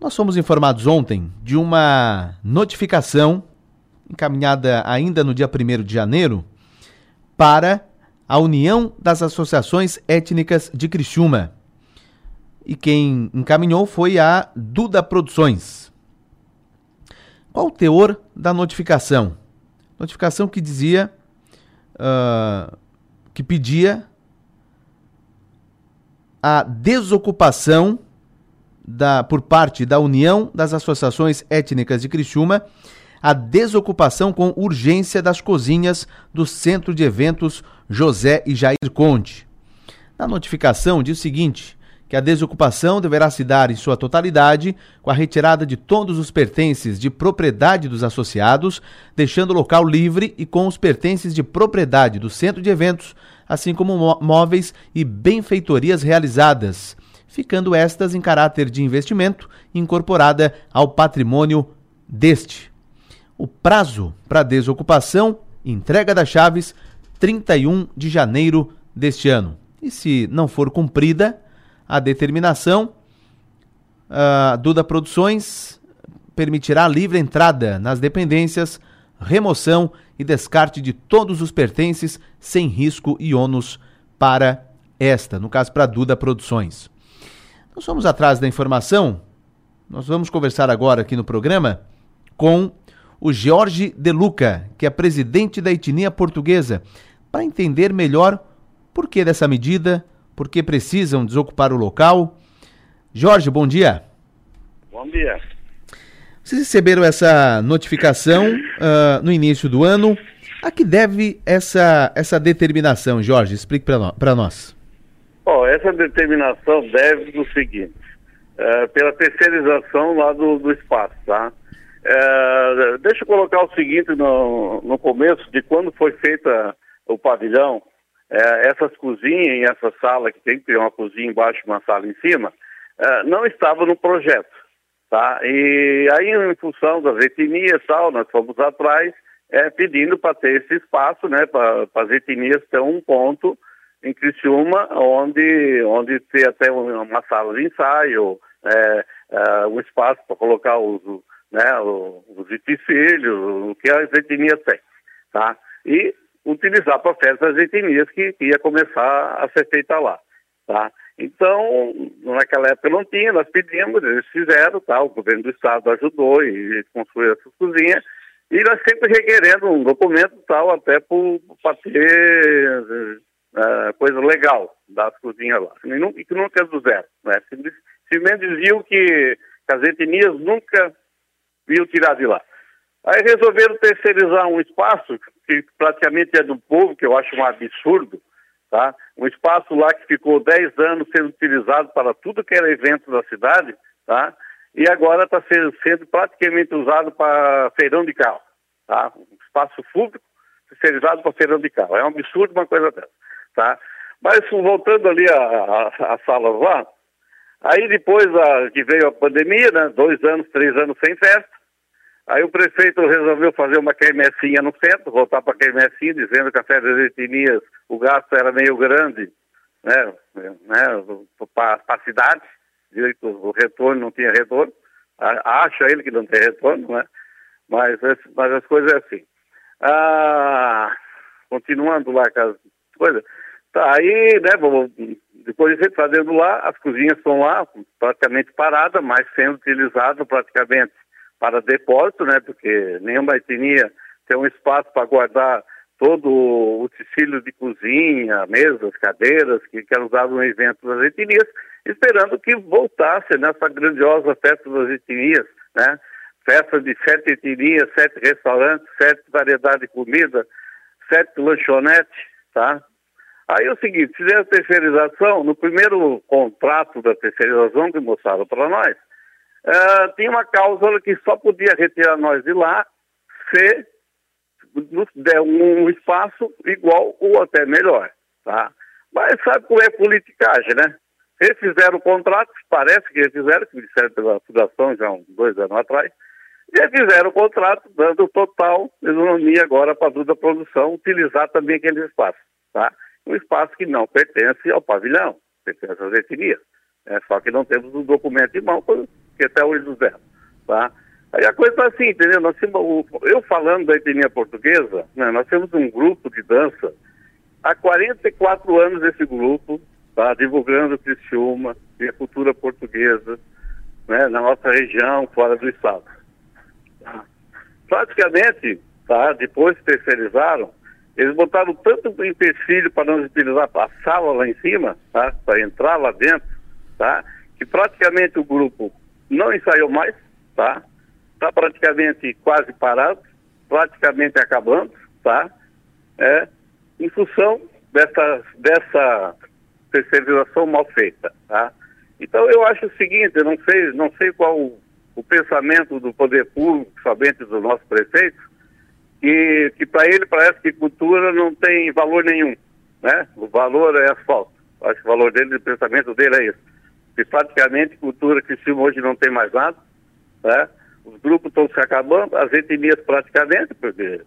Nós fomos informados ontem de uma notificação encaminhada ainda no dia 1 de janeiro para a União das Associações Étnicas de Criciúma. E quem encaminhou foi a Duda Produções. Qual o teor da notificação? Notificação que dizia uh, que pedia a desocupação da, por parte da União das Associações Étnicas de Criciúma, a desocupação com urgência das cozinhas do Centro de Eventos José e Jair Conde. Na notificação diz o seguinte: que a desocupação deverá se dar em sua totalidade, com a retirada de todos os pertences de propriedade dos associados, deixando o local livre e com os pertences de propriedade do centro de eventos, assim como móveis e benfeitorias realizadas, ficando estas em caráter de investimento incorporada ao patrimônio deste. O prazo para desocupação, entrega das chaves, 31 de janeiro deste ano. E se não for cumprida, a determinação. A Duda Produções permitirá livre entrada nas dependências, remoção e descarte de todos os pertences sem risco e ônus para esta, no caso para a Duda Produções. Nós vamos atrás da informação. Nós vamos conversar agora aqui no programa com o Jorge De Luca, que é presidente da etnia portuguesa, para entender melhor por que dessa medida, porque precisam desocupar o local. Jorge, bom dia. Bom dia. Vocês receberam essa notificação uh, no início do ano. A que deve essa, essa determinação, Jorge? Explique para nós. Essa determinação deve do seguinte, uh, pela terceirização lá do, do espaço, tá? Uh, deixa eu colocar o seguinte no, no começo de quando foi feita o pavilhão, é, essas cozinhas em essa sala, que tem que ter uma cozinha embaixo e uma sala em cima, é, não estava no projeto. Tá? E aí, em função das etnias e tal, nós fomos atrás é, pedindo para ter esse espaço, né, para as etnias ter um ponto em Criciúma, onde, onde ter até uma sala de ensaio, é, é, um espaço para colocar os, né, os, os utensílios, o que as etnias têm. Tá? E utilizar para festas etnias que, que ia começar a ser feita lá, tá? Então, naquela época não tinha, nós pedimos, eles fizeram, tá? O governo do estado ajudou e construiu essas cozinhas, e nós sempre requerendo um documento tal, até para ter uh, coisa legal das cozinhas lá. E, que nunca é do zero, né? Simplesmente diziam que as etnias nunca iam tirar de lá. Aí resolveram terceirizar um espaço que praticamente é do povo, que eu acho um absurdo, tá? Um espaço lá que ficou 10 anos sendo utilizado para tudo que era evento da cidade, tá? E agora está sendo, sendo, praticamente usado para feirão de carro, tá? Um espaço público terceirizado para feirão de carro. É um absurdo uma coisa dessa, tá? Mas voltando ali a sala lá, aí depois a, que veio a pandemia, né? Dois anos, três anos sem festa, Aí o prefeito resolveu fazer uma quermessinha no centro, voltar para a quermessinha, dizendo que a festa das etnias, o gasto era meio grande, né, né para a cidade, direito, o retorno não tinha retorno, acha ele que não tem retorno, né, mas, mas as coisas é assim. Ah, continuando lá com as coisas, tá aí, né, depois de fazendo lá, as cozinhas estão lá, praticamente paradas, mas sendo utilizadas praticamente para depósito, né? Porque nenhuma etnia tem um espaço para guardar todo o utensílio de cozinha, mesas, cadeiras, que, que era usado no evento das etnias, esperando que voltasse nessa grandiosa festa das etnias, né? Festa de sete etnias, sete restaurantes, sete variedades de comida, sete lanchonetes, tá? Aí é o seguinte, fizeram a terceirização, no primeiro contrato da terceirização que mostraram para nós, uh, tinha uma cláusula que só podia retirar nós de lá se nos der um espaço igual ou até melhor, tá? Mas sabe como é politicagem, né? Eles fizeram o contrato, parece que eles fizeram, que disseram pela fundação já uns dois anos atrás, e fizeram o contrato dando total isonomia agora para a produção utilizar também aquele espaço, tá? Um espaço que não pertence ao pavilhão, pertence às etnias. É, só que não temos o documento em mão que até hoje não deram, tá? Aí a coisa está assim, entendeu? Nós temos, eu falando da etnia portuguesa, né, nós temos um grupo de dança, há 44 anos esse grupo, tá? Divulgando Criciúma e a cultura portuguesa, né? Na nossa região, fora do estado. Tá? Praticamente, tá? Depois terceirizaram, eles botaram tanto empecilho para não utilizar a sala lá em cima, tá? Para entrar lá dentro, tá? Que praticamente o grupo não ensaiou mais, tá? Está praticamente quase parado, praticamente acabando, tá? É, em função dessa, dessa terceirização mal feita, tá? Então eu acho o seguinte, eu não sei, não sei qual o, o pensamento do poder público, somente do nosso prefeito, que, que para ele parece que cultura não tem valor nenhum, né? O valor é asfalto. Acho que o valor dele, o pensamento dele é isso. Que praticamente cultura que se hoje não tem mais nada, né? Os grupos estão se acabando, as etnias praticamente, porque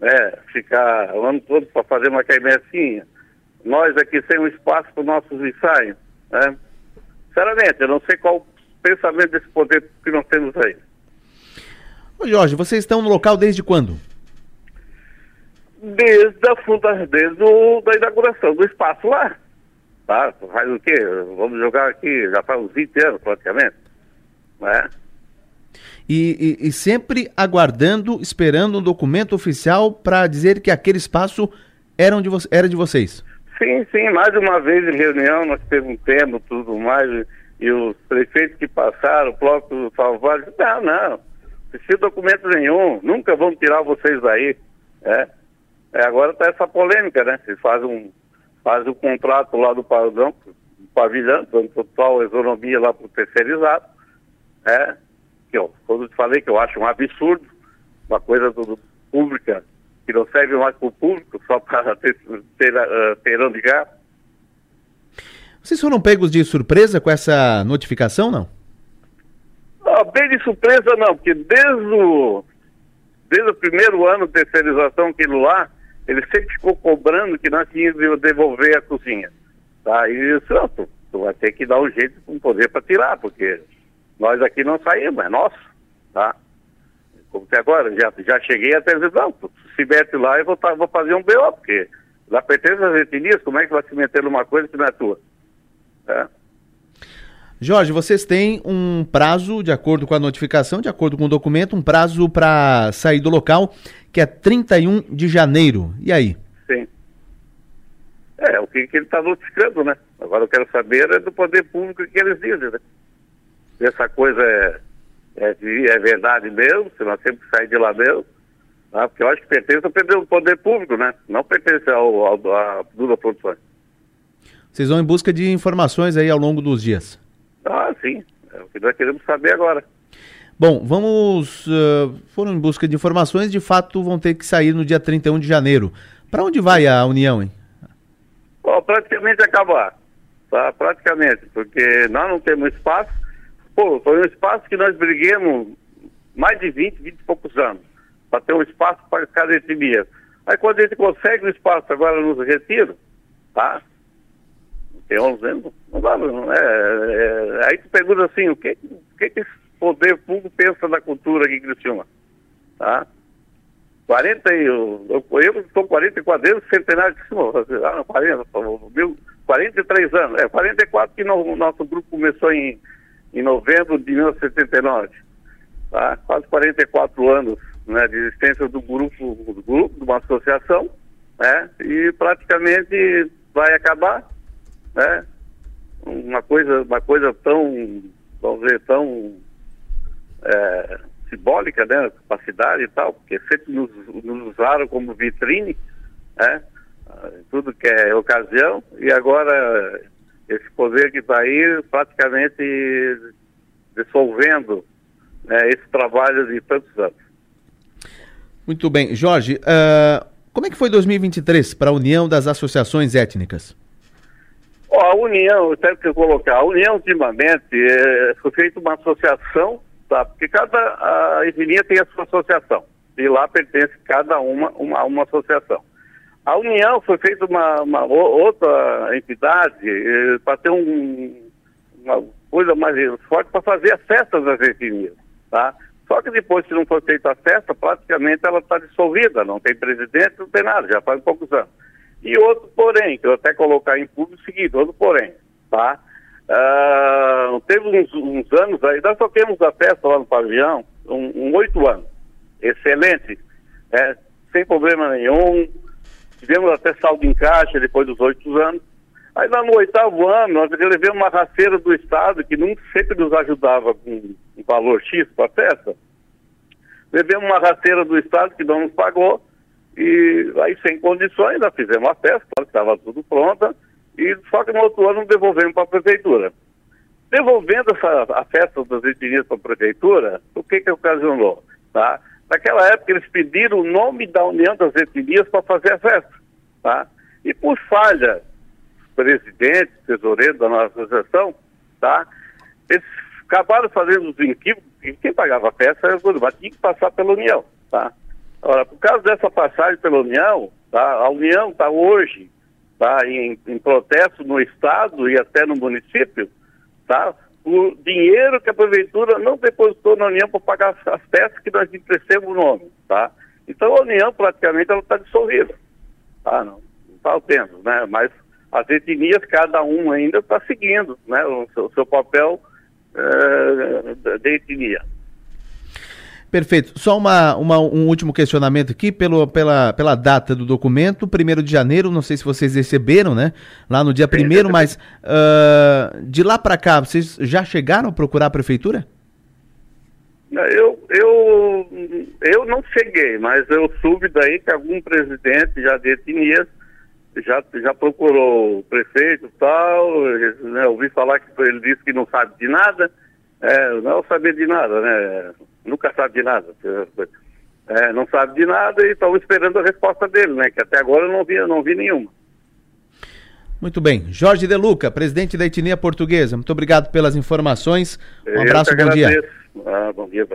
né, ficar o ano todo para fazer uma quermessinha, nós aqui sem um espaço para os nossos ensaios, né? Sinceramente, eu não sei qual o pensamento desse poder que nós temos aí. Ô Jorge, vocês estão no local desde quando? Desde a funda, desde o, da inauguração do espaço lá. Tá? Faz o quê? Vamos jogar aqui, já faz uns 20 anos praticamente. Né? E, e, e sempre aguardando, esperando um documento oficial para dizer que aquele espaço era de, era de vocês. Sim, sim, mais uma vez em reunião nós perguntamos tudo mais, e os prefeitos que passaram, o próprio Salvador, não, não, não precisa de documento nenhum, nunca vamos tirar vocês daí. É. É, agora está essa polêmica, né? Se faz um, faz o um contrato lá do pavilhão, pavilhão dando total isonomia lá para o terceirizado. É, que eu, quando eu te falei que eu acho um absurdo, uma coisa do, pública que não serve mais para o público, só para ter, ter, uh, ter onde Vocês foram pegos de surpresa com essa notificação, não? Não, bem de surpresa não, porque desde o, desde o primeiro ano de terceirização aquilo lá, ele sempre ficou cobrando que nós tínhamos de devolver a cozinha. Tá? E isso, não, tu, tu vai ter que dar um jeito com poder para tirar, porque nós aqui não saímos, é nosso. Tá? Como que agora, já, já cheguei até dizer, não, tu se mete lá e vou, tá, vou fazer um BO, porque lá pertence às etnias, como é que vai se meter numa coisa que não é tua? É. Jorge, vocês têm um prazo, de acordo com a notificação, de acordo com o documento, um prazo para sair do local, que é 31 de janeiro. E aí? Sim. É, o que, que ele está notificando, né? Agora eu quero saber é do poder público o que eles dizem, né? Se essa coisa é, é, é verdade mesmo, se nós sempre sair de lá mesmo, tá? porque eu acho que pertence ao poder público, né? Não pertence ao, ao, à Duda Produções. Vocês vão em busca de informações aí ao longo dos dias. Ah, sim. É o que nós queremos saber agora. Bom, vamos. Uh, foram em busca de informações, de fato vão ter que sair no dia 31 de janeiro. Para onde vai a União, hein? Bom, praticamente acabar. Tá? Praticamente, porque nós não temos espaço. Pô, foi um espaço que nós briguemos mais de 20, 20 e poucos anos, para ter um espaço para cada etnia. Aí quando a gente consegue o um espaço agora nos retiro, tá? Tem 11 anos, não dá, não. É, é, aí tu pergunta assim, o que, o que, esse poder público pensa da cultura aqui em Criciúma? Tá? 40 eu, estou 44 anos, centenário de cima, ah, 40, mil, 43 anos, é 44 que no, o nosso grupo começou em, em novembro de 1979, tá? Quase 44 anos né, de existência do grupo, do grupo, de uma associação, né? E praticamente vai acabar né? Uma coisa, uma coisa tão, vamos dizer, tão é, simbólica, né? Capacidade e tal, porque sempre nos, nos usaram como vitrine, né? Tudo que é ocasião, e agora esse poder que está aí praticamente dissolvendo né, esse trabalho de tantos anos. Muito bem. Jorge, uh, como é que foi 2023 para a União das Associações Étnicas? Oh, a União, eu tenho que colocar, a União ultimamente é, foi feita uma associação, tá? Porque cada a etnia tem a sua associação. E lá pertence cada uma uma, uma associação. A União foi feita uma, uma outra entidade é, para ter um, uma, coisa mais forte para fazer as festas das etnias, tá? Só que depois, se não for feita a festa, praticamente ela está dissolvida, não tem presidente, não tem nada, já faz poucos anos. E outro porém, que eu até colocar em público o seguinte, outro porém, tá? Uh, teve uns, uns, anos aí, nós temos a festa lá no pavilhão, um oito anos, excelente, é, sem problema nenhum, tivemos até saldo em caixa depois dos oito anos, Aí lá no oitavo ano, nós levamos uma raceira do Estado, que nunca sempre nos ajudava com um valor X para a festa. Levemos uma raceira do Estado que não nos pagou, e aí sem condições, nós fizemos a festa, estava tudo pronta, e só que no outro ano devolvemos para a prefeitura. Devolvendo essa, a festa das etnias para a prefeitura, o que que ocasionou? Tá? Naquela época eles pediram o nome da União das Etnias para fazer a festa. Tá? E por falha presidente, tesoureiro da nossa associação, tá? Eles acabaram fazendo os equívocos, e quem pagava a peça era o governo, tinha que passar pela União, tá? Ora, por causa dessa passagem pela União, tá? A União está hoje, tá? Em, em protesto no Estado e até no município, tá? O dinheiro que a prefeitura não depositou na União para pagar as peças que nós emprestamos o nome, tá? Então a União praticamente está dissolvida, tá? Não está tendo, né? Mas as etnias, cada um ainda está seguindo né, o, seu, o seu papel uh, de etnia. Perfeito. Só uma, uma, um último questionamento aqui pelo, pela, pela data do documento, 1 de janeiro, não sei se vocês receberam, né? Lá no dia 1 mas uh, de lá para cá, vocês já chegaram a procurar a prefeitura? Eu, eu, eu não cheguei, mas eu soube daí que algum presidente já de etnias já, já procurou o prefeito e tal, né, ouvi falar que ele disse que não sabe de nada, é, não saber de nada, né? Nunca sabe de nada. É, não sabe de nada e estão esperando a resposta dele, né? Que até agora eu não vi, não vi nenhuma. Muito bem. Jorge De Luca, presidente da etnia portuguesa, muito obrigado pelas informações. Um eu abraço, bom dia. Ah, bom dia,